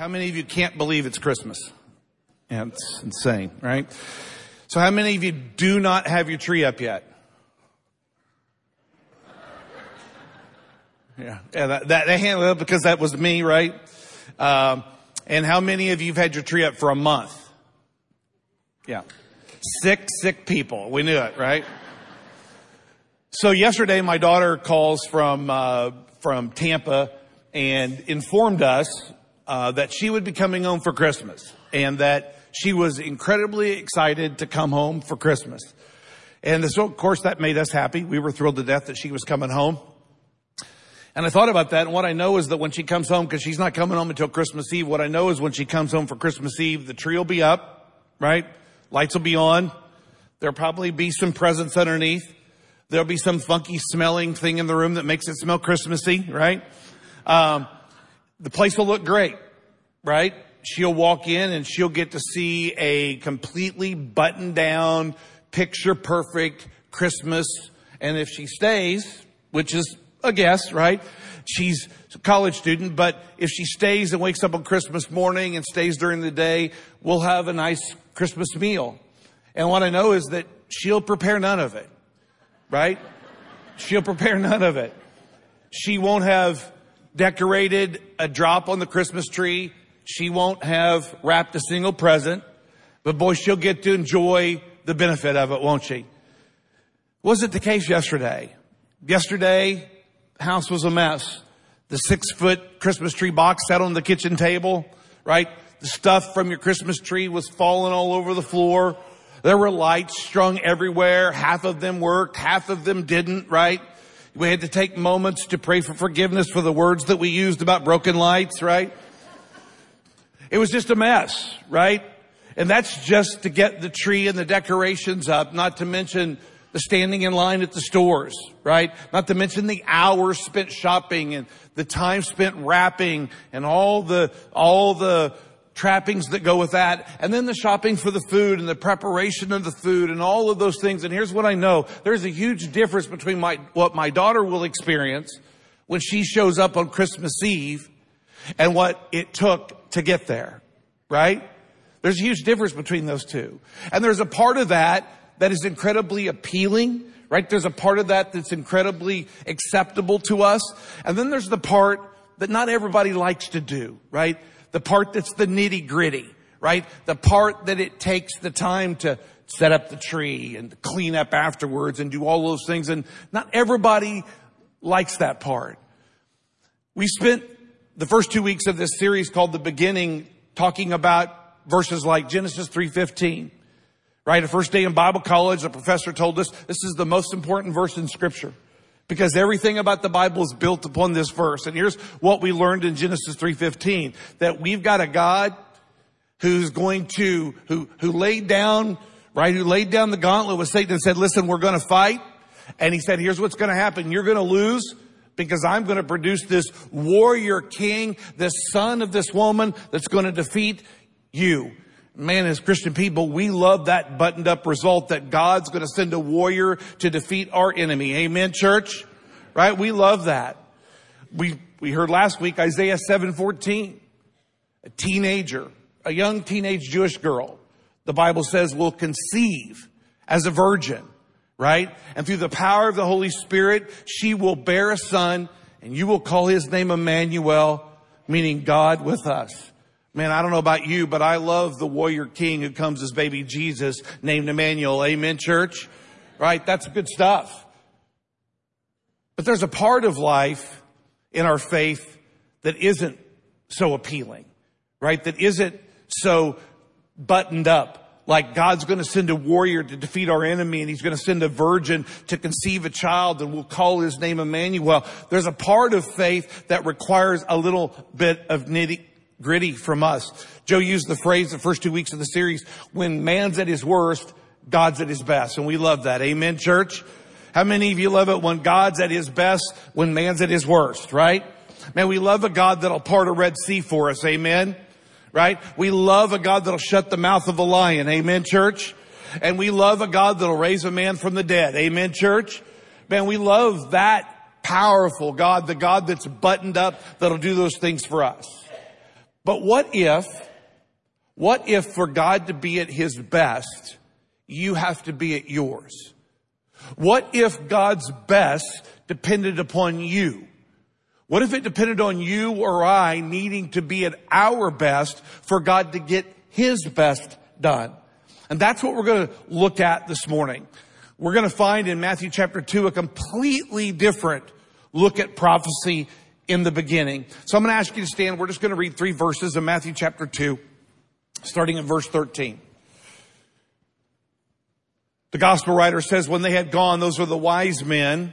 How many of you can't believe it's Christmas? Yeah, it's insane, right? So how many of you do not have your tree up yet? Yeah, yeah that, that, handled up because that was me, right? Um, and how many of you have had your tree up for a month? Yeah. Sick, sick people. We knew it, right? So yesterday my daughter calls from, uh, from Tampa and informed us, uh, that she would be coming home for Christmas and that she was incredibly excited to come home for Christmas. And so of course that made us happy. We were thrilled to death that she was coming home. And I thought about that, and what I know is that when she comes home, because she's not coming home until Christmas Eve, what I know is when she comes home for Christmas Eve, the tree will be up, right? Lights will be on. There'll probably be some presents underneath. There'll be some funky smelling thing in the room that makes it smell Christmassy, right? Um, the place will look great, right? She'll walk in and she'll get to see a completely buttoned down, picture perfect Christmas. And if she stays, which is a guess, right? She's a college student, but if she stays and wakes up on Christmas morning and stays during the day, we'll have a nice Christmas meal. And what I know is that she'll prepare none of it, right? She'll prepare none of it. She won't have decorated a drop on the Christmas tree. She won't have wrapped a single present, but boy, she'll get to enjoy the benefit of it, won't she? Was it the case yesterday? Yesterday, house was a mess. The six foot Christmas tree box sat on the kitchen table, right? The stuff from your Christmas tree was falling all over the floor. There were lights strung everywhere. Half of them worked, half of them didn't, right? We had to take moments to pray for forgiveness for the words that we used about broken lights, right? It was just a mess, right? And that's just to get the tree and the decorations up, not to mention the standing in line at the stores, right? Not to mention the hours spent shopping and the time spent wrapping and all the, all the trappings that go with that. And then the shopping for the food and the preparation of the food and all of those things. And here's what I know. There's a huge difference between my, what my daughter will experience when she shows up on Christmas Eve and what it took to get there, right? There's a huge difference between those two. And there's a part of that that is incredibly appealing, right? There's a part of that that's incredibly acceptable to us. And then there's the part that not everybody likes to do, right? The part that's the nitty gritty, right? The part that it takes the time to set up the tree and clean up afterwards and do all those things. And not everybody likes that part. We spent the first two weeks of this series called the beginning talking about verses like Genesis 3.15. Right? The first day in Bible college, the professor told us this is the most important verse in scripture because everything about the Bible is built upon this verse. And here's what we learned in Genesis 3:15 that we've got a God who's going to who who laid down right who laid down the gauntlet with Satan and said, "Listen, we're going to fight." And he said, "Here's what's going to happen. You're going to lose." Because I'm going to produce this warrior king, this son of this woman that's going to defeat you. Man, as Christian people, we love that buttoned up result that God's going to send a warrior to defeat our enemy. Amen, church? Right? We love that. We, we heard last week Isaiah 7:14. A teenager, a young teenage Jewish girl, the Bible says will conceive as a virgin, right? And through the power of the Holy Spirit, she will bear a son and you will call his name Emmanuel, meaning God with us. Man, I don't know about you, but I love the warrior king who comes as baby Jesus named Emmanuel. Amen, church? Right? That's good stuff. But there's a part of life in our faith that isn't so appealing, right? That isn't so buttoned up. Like God's going to send a warrior to defeat our enemy and he's going to send a virgin to conceive a child and we'll call his name Emmanuel. There's a part of faith that requires a little bit of nitty, gritty from us. Joe used the phrase the first two weeks of the series, when man's at his worst, God's at his best. And we love that. Amen, church? How many of you love it when God's at his best, when man's at his worst, right? Man, we love a God that'll part a Red Sea for us. Amen. Right? We love a God that'll shut the mouth of a lion. Amen, church. And we love a God that'll raise a man from the dead. Amen, church. Man, we love that powerful God, the God that's buttoned up that'll do those things for us. But what if, what if for God to be at his best, you have to be at yours? What if God's best depended upon you? What if it depended on you or I needing to be at our best for God to get his best done? And that's what we're going to look at this morning. We're going to find in Matthew chapter 2 a completely different look at prophecy in the beginning. So I'm going to ask you to stand. We're just going to read three verses of Matthew chapter 2, starting at verse 13. The gospel writer says, when they had gone, those were the wise men,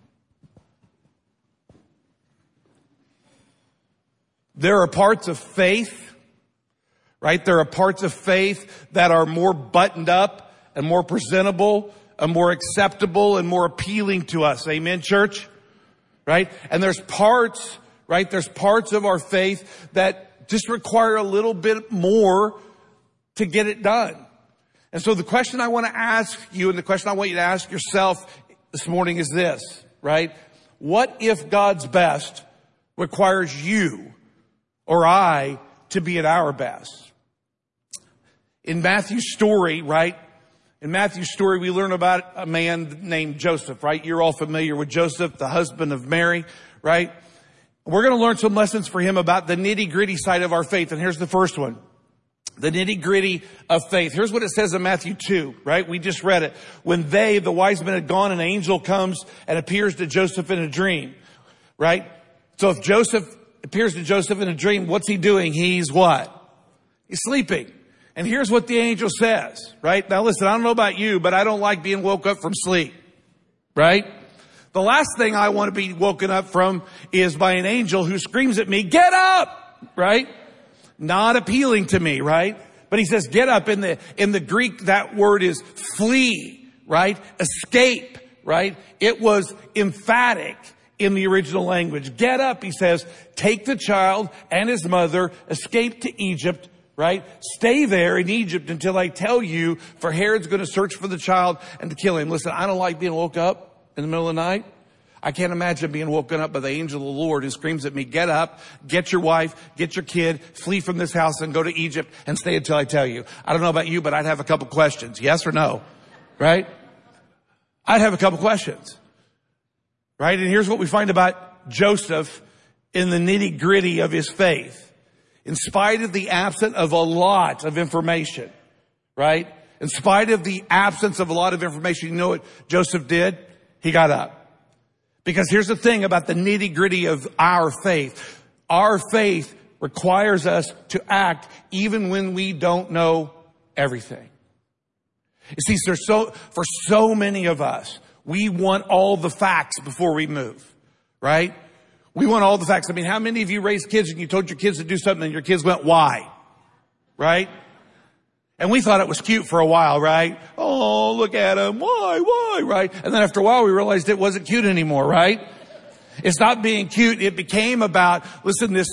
There are parts of faith, right? There are parts of faith that are more buttoned up and more presentable and more acceptable and more appealing to us. Amen, church? Right? And there's parts, right? There's parts of our faith that just require a little bit more to get it done. And so the question I want to ask you and the question I want you to ask yourself this morning is this, right? What if God's best requires you or I to be at our best? In Matthew's story, right? In Matthew's story, we learn about a man named Joseph, right? You're all familiar with Joseph, the husband of Mary, right? We're going to learn some lessons for him about the nitty gritty side of our faith. And here's the first one the nitty gritty of faith. Here's what it says in Matthew 2, right? We just read it. When they, the wise men had gone, an angel comes and appears to Joseph in a dream, right? So if Joseph appears to Joseph in a dream, what's he doing? He's what? He's sleeping. And here's what the angel says, right? Now listen, I don't know about you, but I don't like being woke up from sleep, right? The last thing I want to be woken up from is by an angel who screams at me, get up, right? Not appealing to me, right? But he says, get up. In the, in the Greek, that word is flee, right? Escape, right? It was emphatic in the original language. Get up, he says, take the child and his mother, escape to Egypt, right? Stay there in Egypt until I tell you, for Herod's going to search for the child and to kill him. Listen, I don't like being woke up in the middle of the night. I can't imagine being woken up by the angel of the Lord who screams at me, get up, get your wife, get your kid, flee from this house and go to Egypt and stay until I tell you. I don't know about you, but I'd have a couple questions. Yes or no? Right? I'd have a couple questions. Right? And here's what we find about Joseph in the nitty gritty of his faith. In spite of the absence of a lot of information, right? In spite of the absence of a lot of information, you know what Joseph did? He got up. Because here's the thing about the nitty gritty of our faith. Our faith requires us to act even when we don't know everything. You see, there's so, for so many of us, we want all the facts before we move, right? We want all the facts. I mean, how many of you raised kids and you told your kids to do something and your kids went, why? Right? And we thought it was cute for a while, right? Oh, look at him. Why? Why? Right? And then after a while we realized it wasn't cute anymore, right? It's not being cute. It became about, listen, this,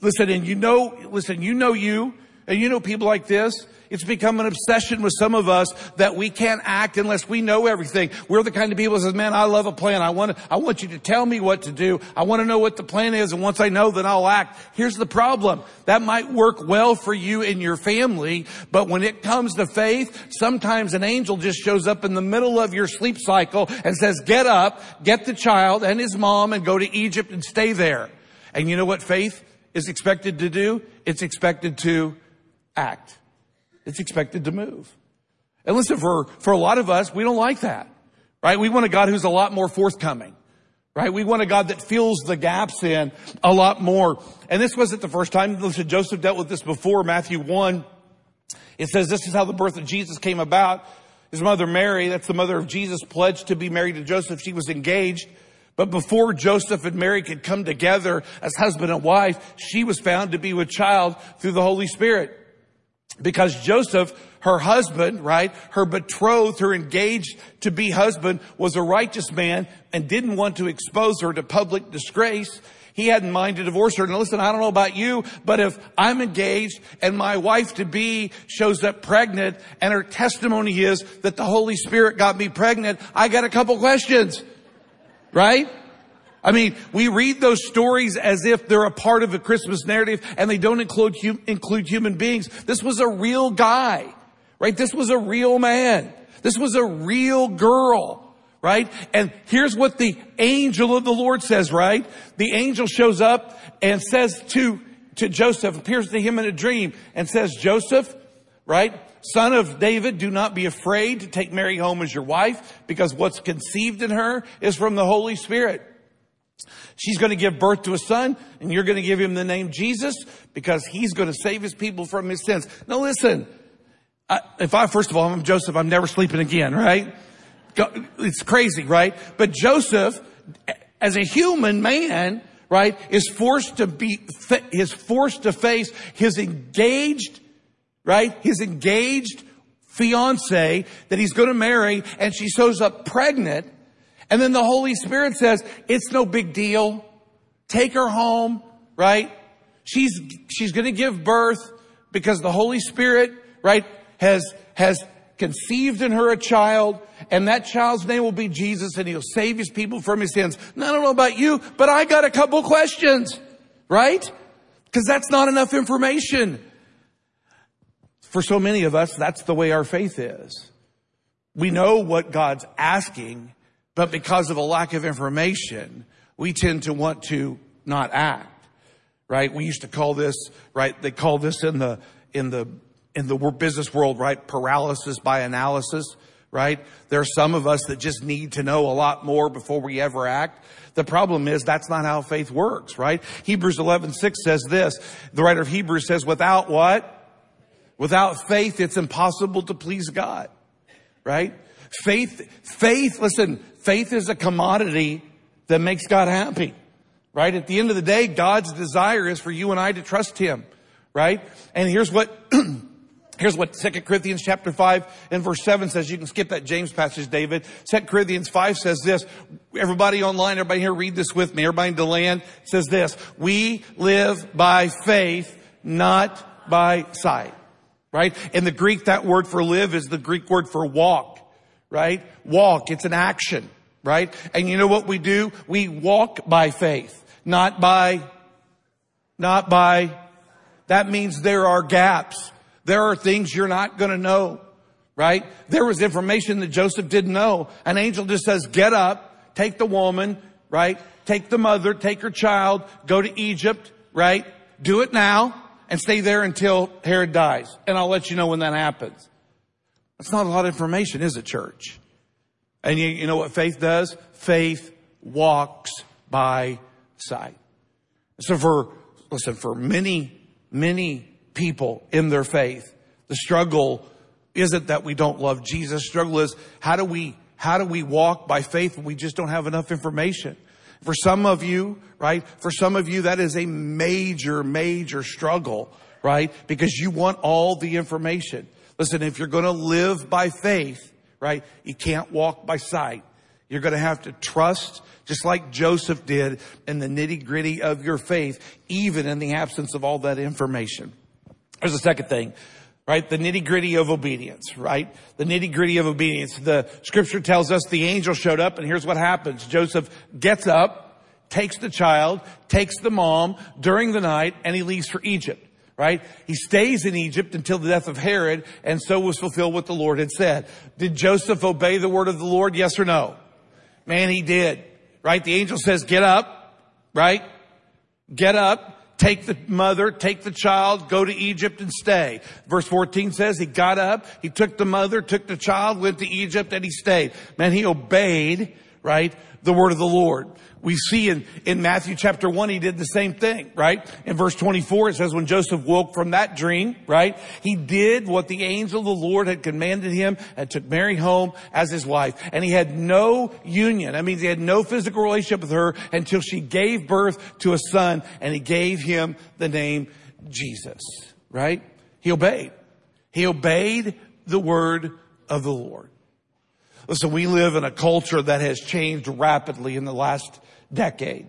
listen, and you know, listen, you know you, and you know people like this. It's become an obsession with some of us that we can't act unless we know everything. We're the kind of people that says, man, I love a plan. I want to, I want you to tell me what to do. I want to know what the plan is. And once I know, then I'll act. Here's the problem. That might work well for you and your family, but when it comes to faith, sometimes an angel just shows up in the middle of your sleep cycle and says, get up, get the child and his mom and go to Egypt and stay there. And you know what faith is expected to do? It's expected to act. It's expected to move. And listen, for, for a lot of us, we don't like that, right? We want a God who's a lot more forthcoming, right? We want a God that fills the gaps in a lot more. And this wasn't the first time. Listen, Joseph dealt with this before, Matthew 1. It says this is how the birth of Jesus came about. His mother Mary, that's the mother of Jesus, pledged to be married to Joseph. She was engaged. But before Joseph and Mary could come together as husband and wife, she was found to be with child through the Holy Spirit. Because Joseph, her husband, right, her betrothed, her engaged to be husband was a righteous man and didn't want to expose her to public disgrace. He had in mind to divorce her. And listen, I don't know about you, but if I'm engaged and my wife to be shows up pregnant and her testimony is that the Holy Spirit got me pregnant, I got a couple questions. Right? I mean, we read those stories as if they're a part of the Christmas narrative and they don't include, include human beings. This was a real guy, right? This was a real man. This was a real girl, right? And here's what the angel of the Lord says, right? The angel shows up and says to, to Joseph, appears to him in a dream and says, Joseph, right? son of David, do not be afraid to take Mary home as your wife because what's conceived in her is from the Holy Spirit. She's going to give birth to a son and you're going to give him the name Jesus because he's going to save his people from his sins. Now listen, I, if I, first of all, I'm Joseph, I'm never sleeping again, right? It's crazy, right? But Joseph, as a human man, right, is forced to be, is forced to face his engaged right? His engaged fiance that he's going to marry and she shows up pregnant. And then the Holy Spirit says, it's no big deal. Take her home, right? She's, she's going to give birth because the Holy Spirit, right, has, has conceived in her a child and that child's name will be Jesus and he'll save his people from his sins. I don't know about you, but I got a couple questions, right? Because that's not enough information. For so many of us, that's the way our faith is. We know what God's asking, but because of a lack of information, we tend to want to not act. Right? We used to call this, right? They call this in the, in the, in the business world, right? Paralysis by analysis, right? There are some of us that just need to know a lot more before we ever act. The problem is that's not how faith works, right? Hebrews 11, 6 says this. The writer of Hebrews says, without what? Without faith, it's impossible to please God, right? Faith, faith, listen, faith is a commodity that makes God happy, right? At the end of the day, God's desire is for you and I to trust Him, right? And here's what, here's what 2 Corinthians chapter 5 and verse 7 says. You can skip that James passage, David. 2 Corinthians 5 says this. Everybody online, everybody here read this with me. Everybody in the land says this. We live by faith, not by sight right? In the Greek, that word for live is the Greek word for walk, right? Walk, it's an action, right? And you know what we do? We walk by faith, not by, not by, that means there are gaps. There are things you're not gonna know, right? There was information that Joseph didn't know. An angel just says, get up, take the woman, right? Take the mother, take her child, go to Egypt, right? Do it now and stay there until Herod dies. And I'll let you know when that happens. That's not a lot of information, is it, church? And you, you know what faith does? Faith walks by sight. So for, listen, for many, many people in their faith, the struggle isn't that we don't love Jesus. Struggle is how do we, how do we walk by faith when we just don't have enough information? For some of you, right? For some of you, that is a major, major struggle, right? Because you want all the information. Listen, if you're going to live by faith, right? You can't walk by sight. You're going to have to trust, just like Joseph did, in the nitty gritty of your faith, even in the absence of all that information. There's a second thing right? The nitty gritty of obedience, right? The nitty gritty of obedience. The scripture tells us the angel showed up and here's what happens. Joseph gets up, takes the child, takes the mom during the night and he leaves for Egypt, right? He stays in Egypt until the death of Herod and so was fulfilled what the Lord had said. Did Joseph obey the word of the Lord? Yes or no? Man, he did, right? The angel says, get up, right? Get up, take the mother, take the child, go to Egypt and stay. Verse 14 says he got up, he took the mother, took the child, went to Egypt and he stayed. Man, he obeyed, right? The word of the Lord. We see in, in Matthew chapter 1, he did the same thing, right? In verse 24, it says when Joseph woke from that dream, right? He did what the angel of the Lord had commanded him and took Mary home as his wife. And he had no union. That means he had no physical relationship with her until she gave birth to a son and he gave him the name Jesus, right? He obeyed. He obeyed the word of the Lord. Listen, we live in a culture that has changed rapidly in the last decade,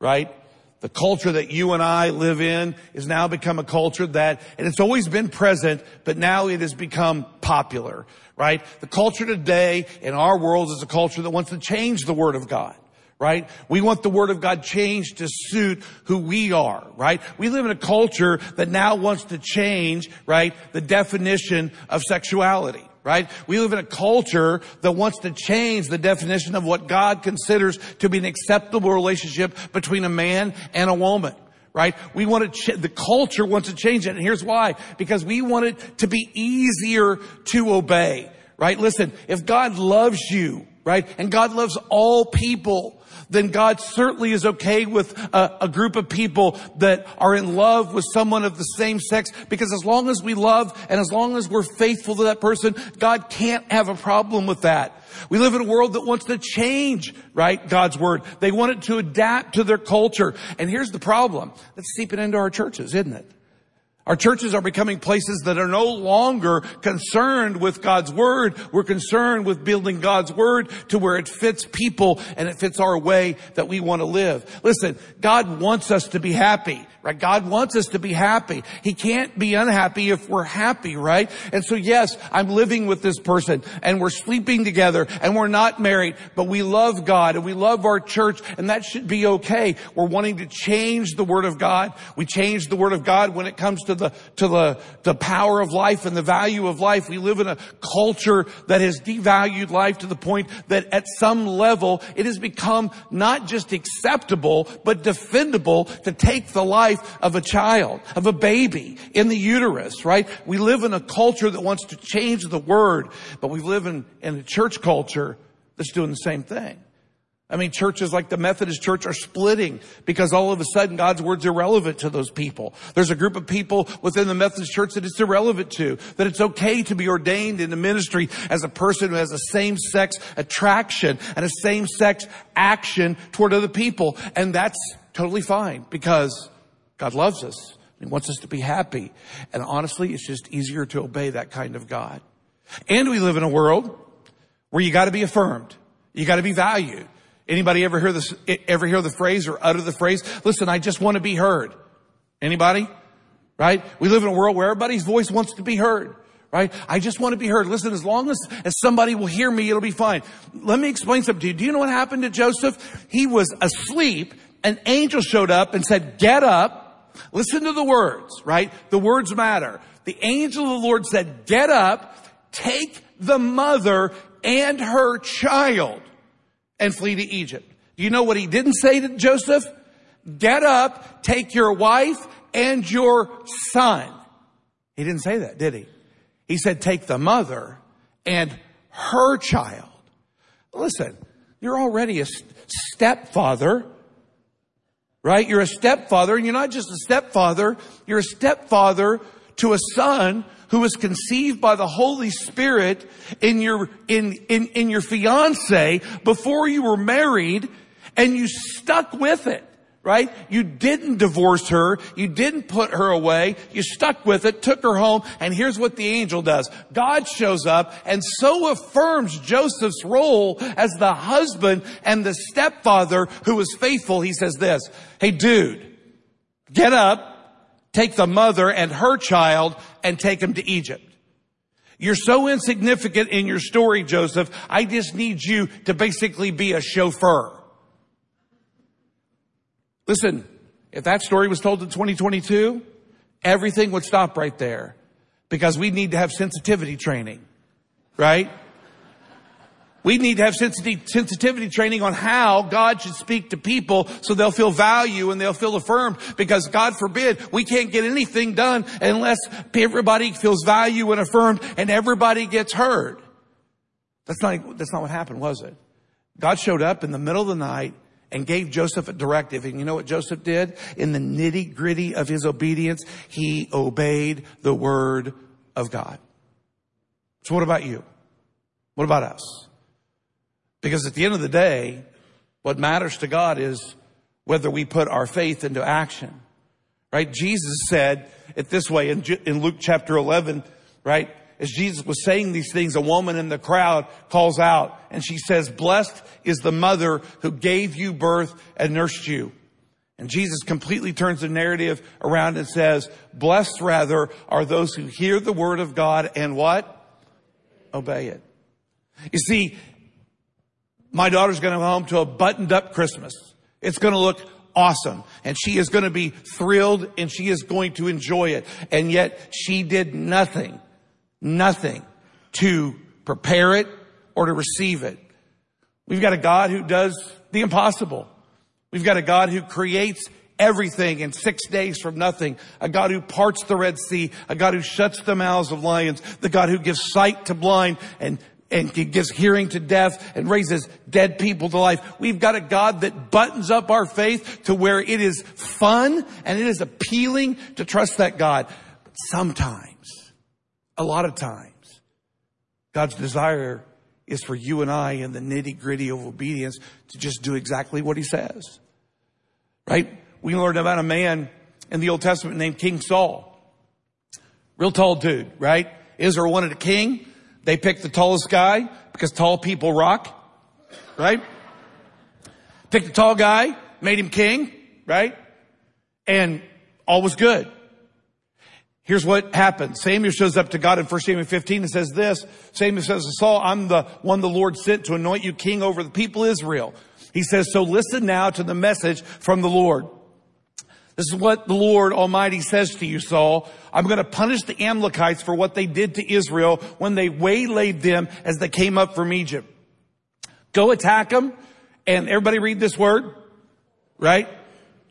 right? The culture that you and I live in has now become a culture that, and it's always been present, but now it has become popular, right? The culture today in our world is a culture that wants to change the Word of God right? We want the Word of God changed to suit who we are, right? We live in a culture that now wants to change, right, the definition of sexuality right? We live in a culture that wants to change the definition of what God considers to be an acceptable relationship between a man and a woman. Right? We want to, ch- the culture wants to change it. And here's why. Because we want it to be easier to obey. Right? Listen, if God loves you, right? And God loves all people, then God certainly is okay with a, a, group of people that are in love with someone of the same sex because as long as we love and as long as we're faithful to that person, God can't have a problem with that. We live in a world that wants to change, right? God's word. They want it to adapt to their culture. And here's the problem. That's seeping into our churches, isn't it? Our churches are becoming places that are no longer concerned with God's Word. We're concerned with building God's Word to where it fits people and it fits our way that we want to live. Listen, God wants us to be happy. Right? God wants us to be happy. He can't be unhappy if we're happy, right? And so yes, I'm living with this person and we're sleeping together and we're not married, but we love God and we love our church and that should be okay. We're wanting to change the Word of God. We change the Word of God when it comes to the, to the, the power of life and the value of life. We live in a culture that has devalued life to the point that at some level it has become not just acceptable, but defendable to take the life of a child, of a baby in the uterus, right? We live in a culture that wants to change the word, but we live in, in a church culture that's doing the same thing. I mean, churches like the Methodist Church are splitting because all of a sudden God's word's irrelevant to those people. There's a group of people within the Methodist Church that it's irrelevant to, that it's okay to be ordained in the ministry as a person who has a same-sex attraction and a same-sex action toward other people. And that's totally fine because God loves us. He wants us to be happy. And honestly, it's just easier to obey that kind of God. And we live in a world where you gotta be affirmed. You gotta be valued. Anybody ever hear this, ever hear the phrase or utter the phrase? Listen, I just want to be heard. Anybody? Right? We live in a world where everybody's voice wants to be heard. Right? I just want to be heard. Listen, as long as, as somebody will hear me, it'll be fine. Let me explain something to you. Do you know what happened to Joseph? He was asleep. An angel showed up and said, get up Listen to the words, right? The words matter. The angel of the Lord said, get up, take the mother and her child and flee to Egypt. Do you know what he didn't say to Joseph? Get up, take your wife and your son. He didn't say that, did he? He said, take the mother and her child. Listen, you're already a stepfather right? You're a stepfather and you're not just a stepfather, you're a stepfather to a son who was conceived by the Holy Spirit in your, in, in, in your fiance before you were married and you stuck with it right? You didn't divorce her. You didn't put her away. You stuck with it, took her home, and here's what the angel does. God shows up and so affirms Joseph's role as the husband and the stepfather who was faithful. He says this, hey dude, get up, take the mother and her child and take them to Egypt. You're so insignificant in your story, Joseph. I just need you to basically be a chauffeur. Listen, if that story was told in 2022, everything would stop right there because we need to have sensitivity training, right? We need to have sensitivity training on how God should speak to people so they'll feel value and they'll feel affirmed because God forbid we can't get anything done unless everybody feels value and affirmed and everybody gets heard. That's not, that's not what happened, was it? God showed up in the middle of the night and gave Joseph a directive. And you know what Joseph did? In the nitty gritty of his obedience, he obeyed the word of God. So what about you? What about us? Because at the end of the day, what matters to God is whether we put our faith into action. Right? Jesus said it this way in, in Luke chapter 11, right? As Jesus was saying these things, a woman in the crowd calls out and she says, blessed is the mother who gave you birth and nursed you. And Jesus completely turns the narrative around and says, blessed rather are those who hear the word of God and what? Obey it. You see, my daughter's going to go home to a buttoned up Christmas. It's going to look awesome. And she is going to be thrilled and she is going to enjoy it. And yet she did nothing, nothing to prepare it or to receive it. We've got a God who does the impossible. We've got a God who creates everything in six days from nothing. A God who parts the Red Sea. A God who shuts the mouths of lions. The God who gives sight to blind and and he gives hearing to deaf and raises dead people to life. We've got a God that buttons up our faith to where it is fun and it is appealing to trust that God. But sometimes, a lot of times, God's desire is for you and I in the nitty gritty of obedience to just do exactly what he says. Right? We learned about a man in the Old Testament named King Saul. Real tall dude, right? Israel wanted a king. They picked the tallest guy because tall people rock, right? Picked the tall guy, made him king, right? And all was good. Here's what happened. Samuel shows up to God in 1 Samuel 15 and says this. Samuel says to Saul, I'm the one the Lord sent to anoint you king over the people Israel. He says, so listen now to the message from the Lord. This is what the Lord Almighty says to you, Saul. I'm going to punish the Amalekites for what they did to Israel when they waylaid them as they came up from Egypt. Go attack them and everybody read this word, right?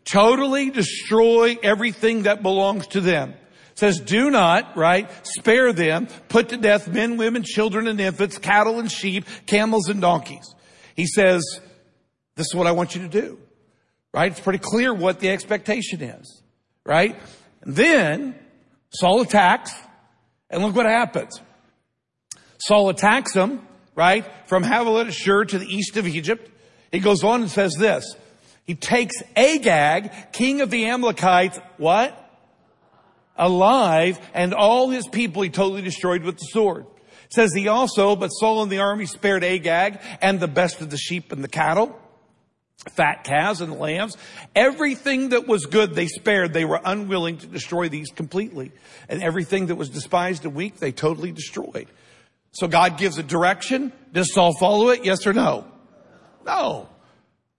Totally destroy everything that belongs to them. It says, do not, right, spare them, put to death men, women, children, and infants, cattle and sheep, camels and donkeys. He says, this is what I want you to do. Right? It's pretty clear what the expectation is. Right? And then Saul attacks and look what happens. Saul attacks him, right? From Havilah Shur to the east of Egypt. He goes on and says this. He takes Agag, king of the Amalekites, what? Alive, and all his people he totally destroyed with the sword. Says he also, but Saul and the army spared Agag and the best of the sheep and the cattle fat calves and lambs. Everything that was good they spared. They were unwilling to destroy these completely. And everything that was despised and weak, they totally destroyed. So God gives a direction. Does Saul follow it? Yes or no? No.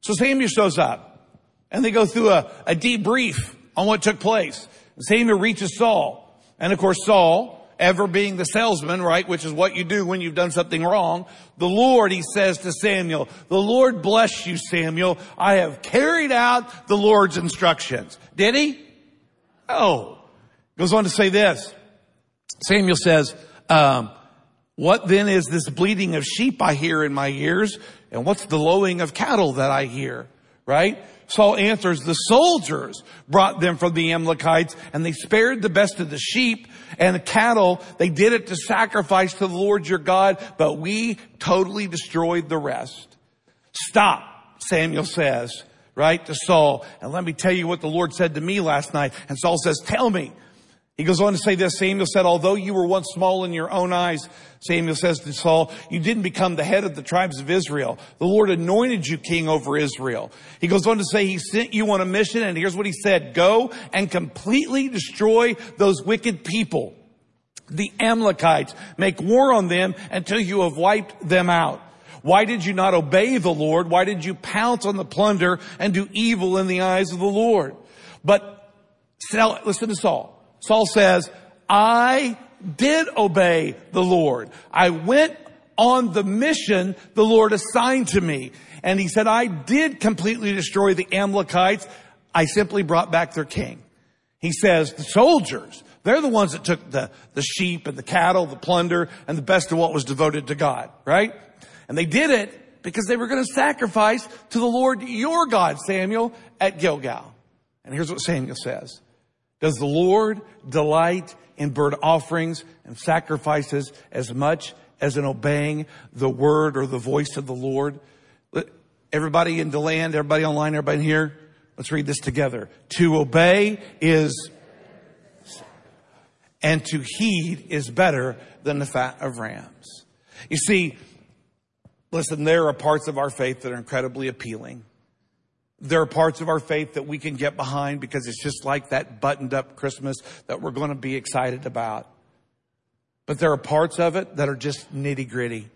So Samuel shows up and they go through a, a debrief on what took place. Samuel reaches Saul. And of course Saul, ever being the salesman, right? Which is what you do when you've done something wrong. The Lord, he says to Samuel, the Lord bless you, Samuel. I have carried out the Lord's instructions. Did he? Oh. Goes on to say this. Samuel says, um, what then is this bleating of sheep I hear in my ears? And what's the lowing of cattle that I hear? Right? Saul answers, the soldiers brought them from the Amalekites and they spared the best of the sheep and the cattle. They did it to sacrifice to the Lord your God, but we totally destroyed the rest. Stop, Samuel says, right, to Saul. And let me tell you what the Lord said to me last night. And Saul says, tell me. He goes on to say this, Samuel said, although you were once small in your own eyes, Samuel says to Saul, you didn't become the head of the tribes of Israel. The Lord anointed you king over Israel. He goes on to say he sent you on a mission and here's what he said, go and completely destroy those wicked people. The Amalekites, make war on them until you have wiped them out. Why did you not obey the Lord? Why did you pounce on the plunder and do evil in the eyes of the Lord? But listen to Saul. Saul says, I did obey the Lord. I went on the mission the Lord assigned to me. And he said, I did completely destroy the Amalekites. I simply brought back their king. He says, the soldiers, they're the ones that took the, the sheep and the cattle, the plunder, and the best of what was devoted to God, right? And they did it because they were going to sacrifice to the Lord your God, Samuel, at Gilgal. And here's what Samuel says. Does the Lord delight in burnt offerings and sacrifices as much as in obeying the word or the voice of the Lord? Everybody in the land, everybody online, everybody here, let's read this together. To obey is, and to heed is better than the fat of rams. You see, listen, there are parts of our faith that are incredibly appealing. There are parts of our faith that we can get behind because it's just like that buttoned up Christmas that we're going to be excited about. But there are parts of it that are just nitty gritty.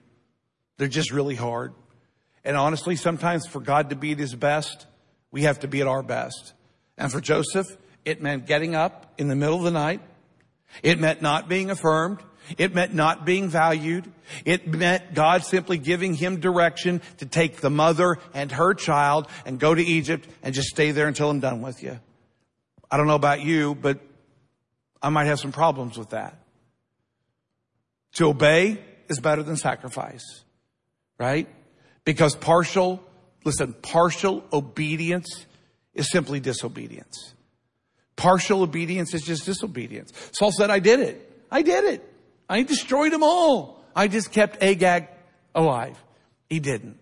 They're just really hard. And honestly, sometimes for God to be at his best, we have to be at our best. And for Joseph, it meant getting up in the middle of the night. It meant not being affirmed. It meant not being valued. It meant God simply giving him direction to take the mother and her child and go to Egypt and just stay there until I'm done with you. I don't know about you, but I might have some problems with that. To obey is better than sacrifice, right? Because partial, listen, partial obedience is simply disobedience. Partial obedience is just disobedience. Saul said, I did it. I did it. I destroyed them all. I just kept Agag alive. He didn't.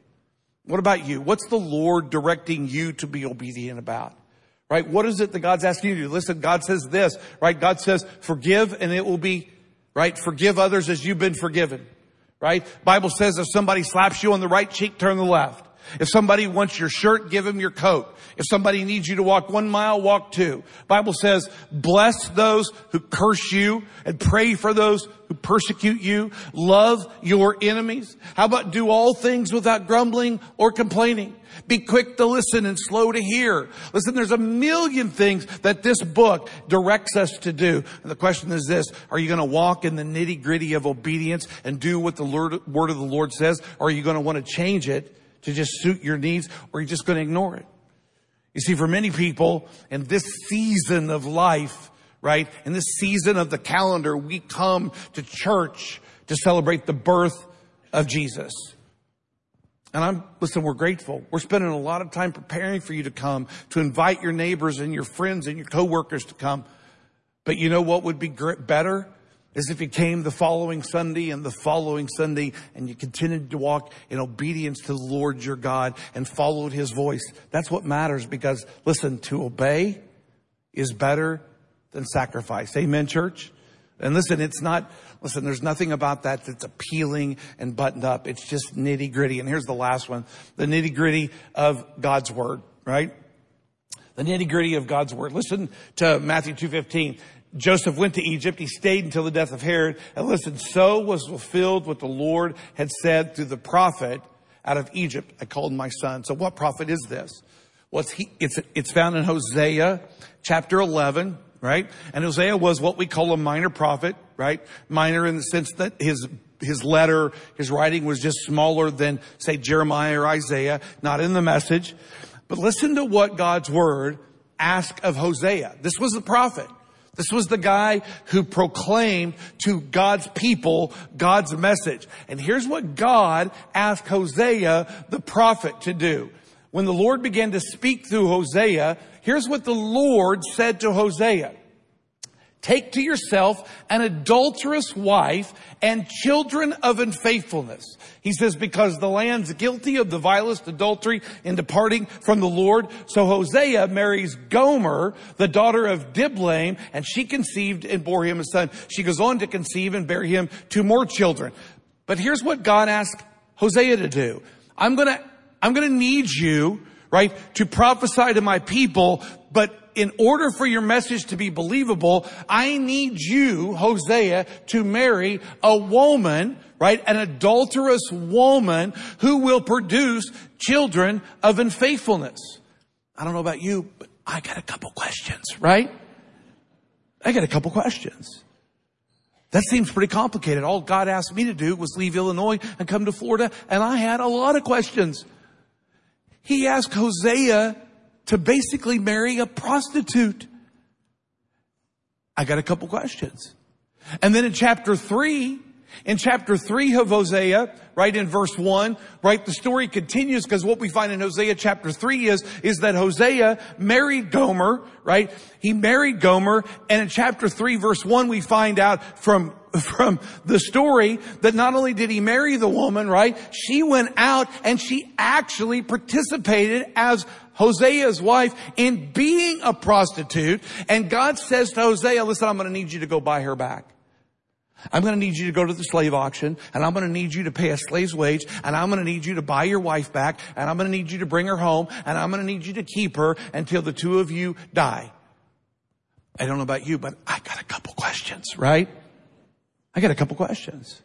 What about you? What's the Lord directing you to be obedient about? Right? What is it that God's asking you to do? Listen, God says this, right? God says, forgive and it will be, right? Forgive others as you've been forgiven, right? Bible says if somebody slaps you on the right cheek, turn the left. If somebody wants your shirt, give them your coat. If somebody needs you to walk one mile, walk two. Bible says, bless those who curse you and pray for those who persecute you. Love your enemies. How about do all things without grumbling or complaining? Be quick to listen and slow to hear. Listen, there's a million things that this book directs us to do. And the question is this, are you going to walk in the nitty gritty of obedience and do what the word of the Lord says? Or are you going to want to change it to just suit your needs or you're you just going to ignore it? You see, for many people in this season of life, right, in this season of the calendar, we come to church to celebrate the birth of Jesus. And I'm, listen, we're grateful. We're spending a lot of time preparing for you to come, to invite your neighbors and your friends and your coworkers to come. But you know what would be better? Is if you came the following Sunday and the following Sunday and you continued to walk in obedience to the Lord your God and followed his voice. That's what matters because listen, to obey is better than sacrifice. Amen, church? And listen, it's not, listen, there's nothing about that that's appealing and buttoned up. It's just nitty gritty. And here's the last one. The nitty gritty of God's word, right? The nitty gritty of God's word. Listen to Matthew 2.15. Joseph went to Egypt. He stayed until the death of Herod. And listen, so was fulfilled what the Lord had said through the prophet out of Egypt. I called my son. So what prophet is this? Well, it's, he, it's, it's found in Hosea chapter 11, right? And Hosea was what we call a minor prophet, right? Minor in the sense that his his letter, his writing was just smaller than, say, Jeremiah or Isaiah, not in the message. But listen to what God's word asked of Hosea. This was the prophet. This was the guy who proclaimed to God's people God's message. And here's what God asked Hosea, the prophet, to do. When the Lord began to speak through Hosea, here's what the Lord said to Hosea. Take to yourself an adulterous wife and children of unfaithfulness. He says, because the land's guilty of the vilest adultery in departing from the Lord. So Hosea marries Gomer, the daughter of Diblaim, and she conceived and bore him a son. She goes on to conceive and bear him two more children. But here's what God asked Hosea to do. I'm gonna, I'm gonna need you, right, to prophesy to my people, but in order for your message to be believable, I need you, Hosea, to marry a woman, right? An adulterous woman who will produce children of unfaithfulness. I don't know about you, but I got a couple questions, right? I got a couple questions. That seems pretty complicated. All God asked me to do was leave Illinois and come to Florida, and I had a lot of questions. He asked Hosea to basically marry a prostitute. I got a couple questions. And then in chapter three, In chapter three of Hosea, right in verse one, right, the story continues because what we find in Hosea chapter three is, is that Hosea married Gomer, right? He married Gomer and in chapter three verse one we find out from, from the story that not only did he marry the woman, right? She went out and she actually participated as Hosea's wife in being a prostitute. And God says to Hosea, listen, I'm going to need you to go buy her back. I'm going to need you to go to the slave auction and I'm going to need you to pay a slave's wage and I'm going to need you to buy your wife back and I'm going to need you to bring her home and I'm going to need you to keep her until the two of you die. I don't know about you, but I got a couple questions, right? I got a couple questions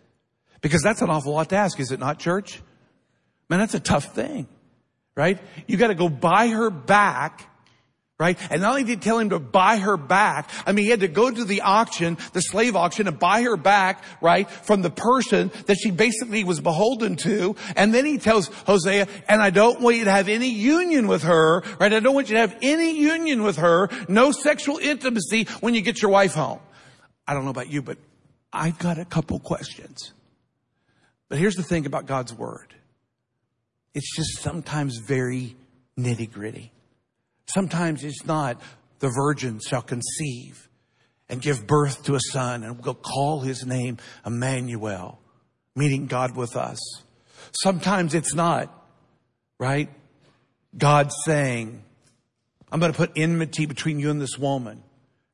because that's an awful lot to ask, is it not church? Man, that's a tough thing, right? You got to go buy her back Right? And not only did he tell him to buy her back, I mean, he had to go to the auction, the slave auction and buy her back, right, from the person that she basically was beholden to. And then he tells Hosea, and I don't want you to have any union with her, right? I don't want you to have any union with her, no sexual intimacy when you get your wife home. I don't know about you, but I've got a couple questions. But here's the thing about God's word. It's just sometimes very nitty gritty. Sometimes it's not the virgin shall conceive and give birth to a son and we'll call his name Emmanuel, meaning God with us. Sometimes it's not, right? God saying, I'm going to put enmity between you and this woman,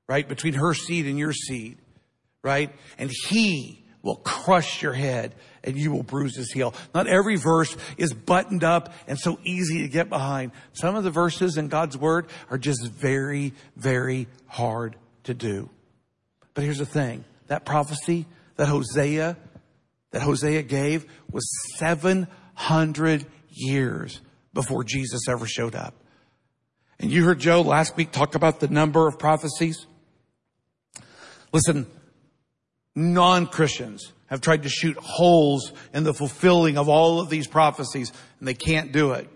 right? Between her seed and your seed, right? And he will crush your head and you will bruise his heel. Not every verse is buttoned up and so easy to get behind. Some of the verses in God's word are just very, very hard to do. But here's the thing. That prophecy that Hosea, that Hosea gave was 700 years before Jesus ever showed up. And you heard Joe last week talk about the number of prophecies. Listen, non-Christians have tried to shoot holes in the fulfilling of all of these prophecies and they can't do it.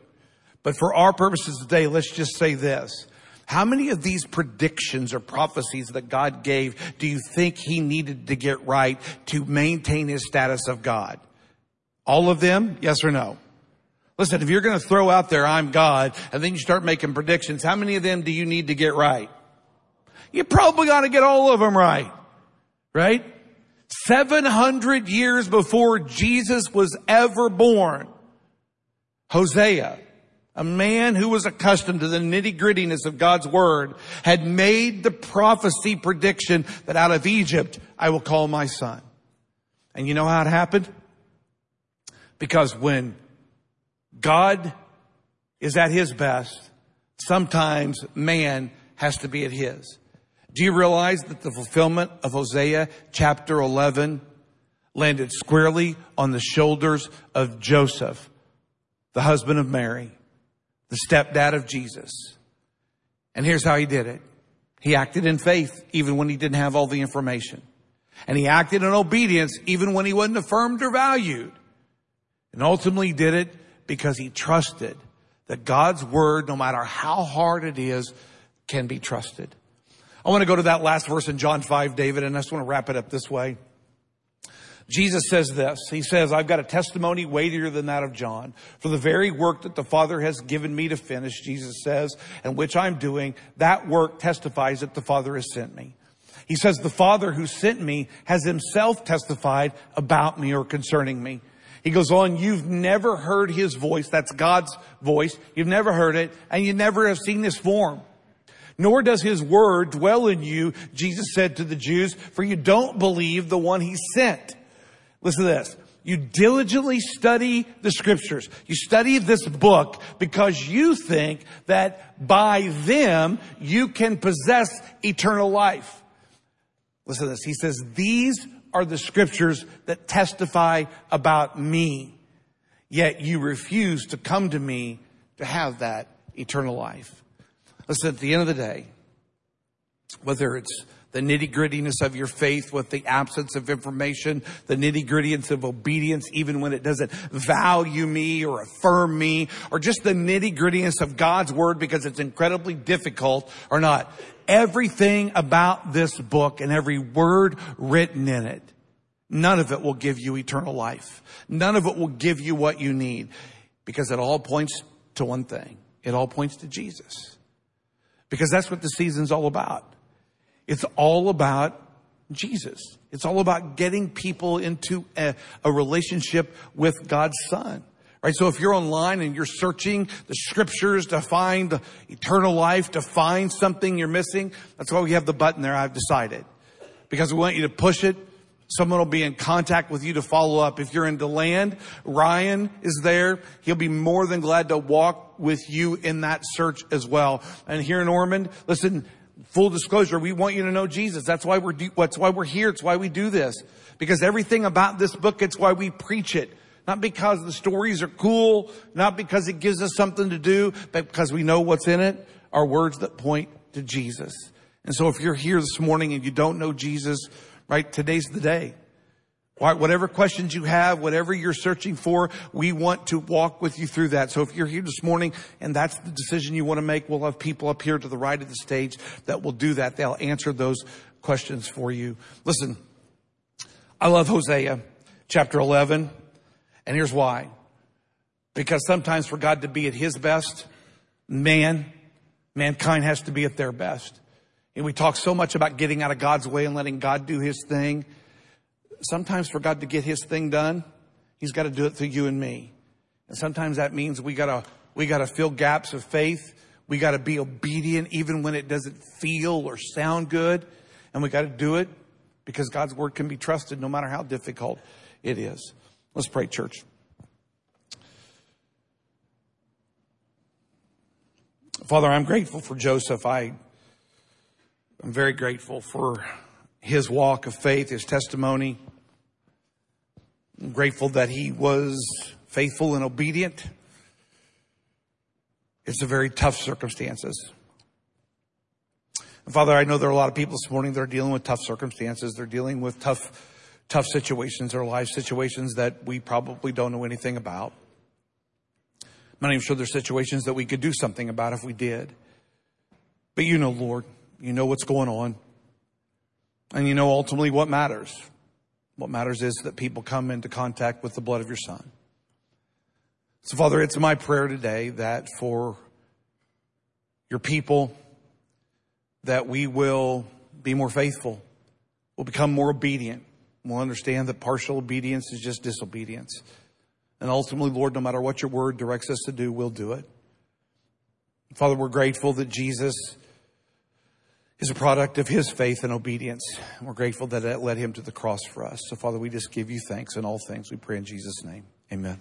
But for our purposes today, let's just say this. How many of these predictions or prophecies that God gave do you think he needed to get right to maintain his status of God? All of them? Yes or no? Listen, if you're going to throw out there, I'm God, and then you start making predictions, how many of them do you need to get right? You probably got to get all of them right. Right? 700 years before Jesus was ever born, Hosea, a man who was accustomed to the nitty grittiness of God's word, had made the prophecy prediction that out of Egypt I will call my son. And you know how it happened? Because when God is at his best, sometimes man has to be at his. Do you realize that the fulfillment of Hosea chapter 11 landed squarely on the shoulders of Joseph, the husband of Mary, the stepdad of Jesus? And here's how he did it. He acted in faith even when he didn't have all the information. And he acted in obedience even when he wasn't affirmed or valued. And ultimately did it because he trusted that God's word, no matter how hard it is, can be trusted. I want to go to that last verse in John 5, David, and I just want to wrap it up this way. Jesus says this. He says, I've got a testimony weightier than that of John. For the very work that the Father has given me to finish, Jesus says, and which I'm doing, that work testifies that the Father has sent me. He says, the Father who sent me has himself testified about me or concerning me. He goes on, you've never heard his voice. That's God's voice. You've never heard it and you never have seen his form nor does his word dwell in you, Jesus said to the Jews, for you don't believe the one he sent. Listen to this. You diligently study the scriptures. You study this book because you think that by them you can possess eternal life. Listen to this. He says, these are the scriptures that testify about me. Yet you refuse to come to me to have that eternal life. Listen, at the end of the day, whether it's the nitty grittiness of your faith with the absence of information, the nitty grittiness of obedience, even when it doesn't value me or affirm me, or just the nitty grittiness of God's word because it's incredibly difficult or not. Everything about this book and every word written in it none of it will give you eternal life. None of it will give you what you need because it all points to one thing. It all points to Jesus. Because that's what the season's all about. It's all about Jesus. It's all about getting people into a, a, relationship with God's Son. Right? So if you're online and you're searching the scriptures to find eternal life, to find something you're missing, that's why we have the button there, I've decided. Because we want you to push it. Someone will be in contact with you to follow up. If you're in DeLand, Ryan is there. He'll be more than glad to walk with you in that search as well. And here in Ormond, listen, full disclosure, we want you to know Jesus. That's why we're, that's why we're here. It's why we do this. Because everything about this book, it's why we preach it. Not because the stories are cool, not because it gives us something to do, but because we know what's in it are words that point to Jesus. And so if you're here this morning and you don't know Jesus, right, today's the day. Whatever questions you have, whatever you're searching for, we want to walk with you through that. So if you're here this morning and that's the decision you want to make, we'll have people up here to the right of the stage that will do that. They'll answer those questions for you. Listen, I love Hosea chapter 11 and here's why. Because sometimes for God to be at his best, man, mankind has to be at their best. And we talk so much about getting out of God's way and letting God do his thing sometimes for God to get his thing done, he's got to do it through you and me. And sometimes that means we gotta, we gotta fill gaps of faith. We gotta be obedient even when it doesn't feel or sound good. And we gotta do it because God's word can be trusted no matter how difficult it is. Let's pray, church. Father, I'm grateful for Joseph. I, I'm very grateful for his walk of faith, his testimony. I'm grateful that he was faithful and obedient. It's a very tough circumstances. And Father, I know there are a lot of people this morning that are dealing with tough circumstances. They're dealing with tough, tough situations or life situations that we probably don't know anything about. I'm not even sure there's situations that we could do something about if we did. But you know, Lord, you know what's going on. And you know ultimately what matters. What matters is that people come into contact with the blood of your son. So Father, it's my prayer today that for your people, that we will be more faithful. We'll become more obedient. We'll understand that partial obedience is just disobedience. And ultimately, Lord, no matter what your word directs us to do, we'll do it. Father, we're grateful that Jesus is a product of his faith and obedience. We're grateful that it led him to the cross for us. So, Father, we just give you thanks in all things. We pray in Jesus' name. Amen.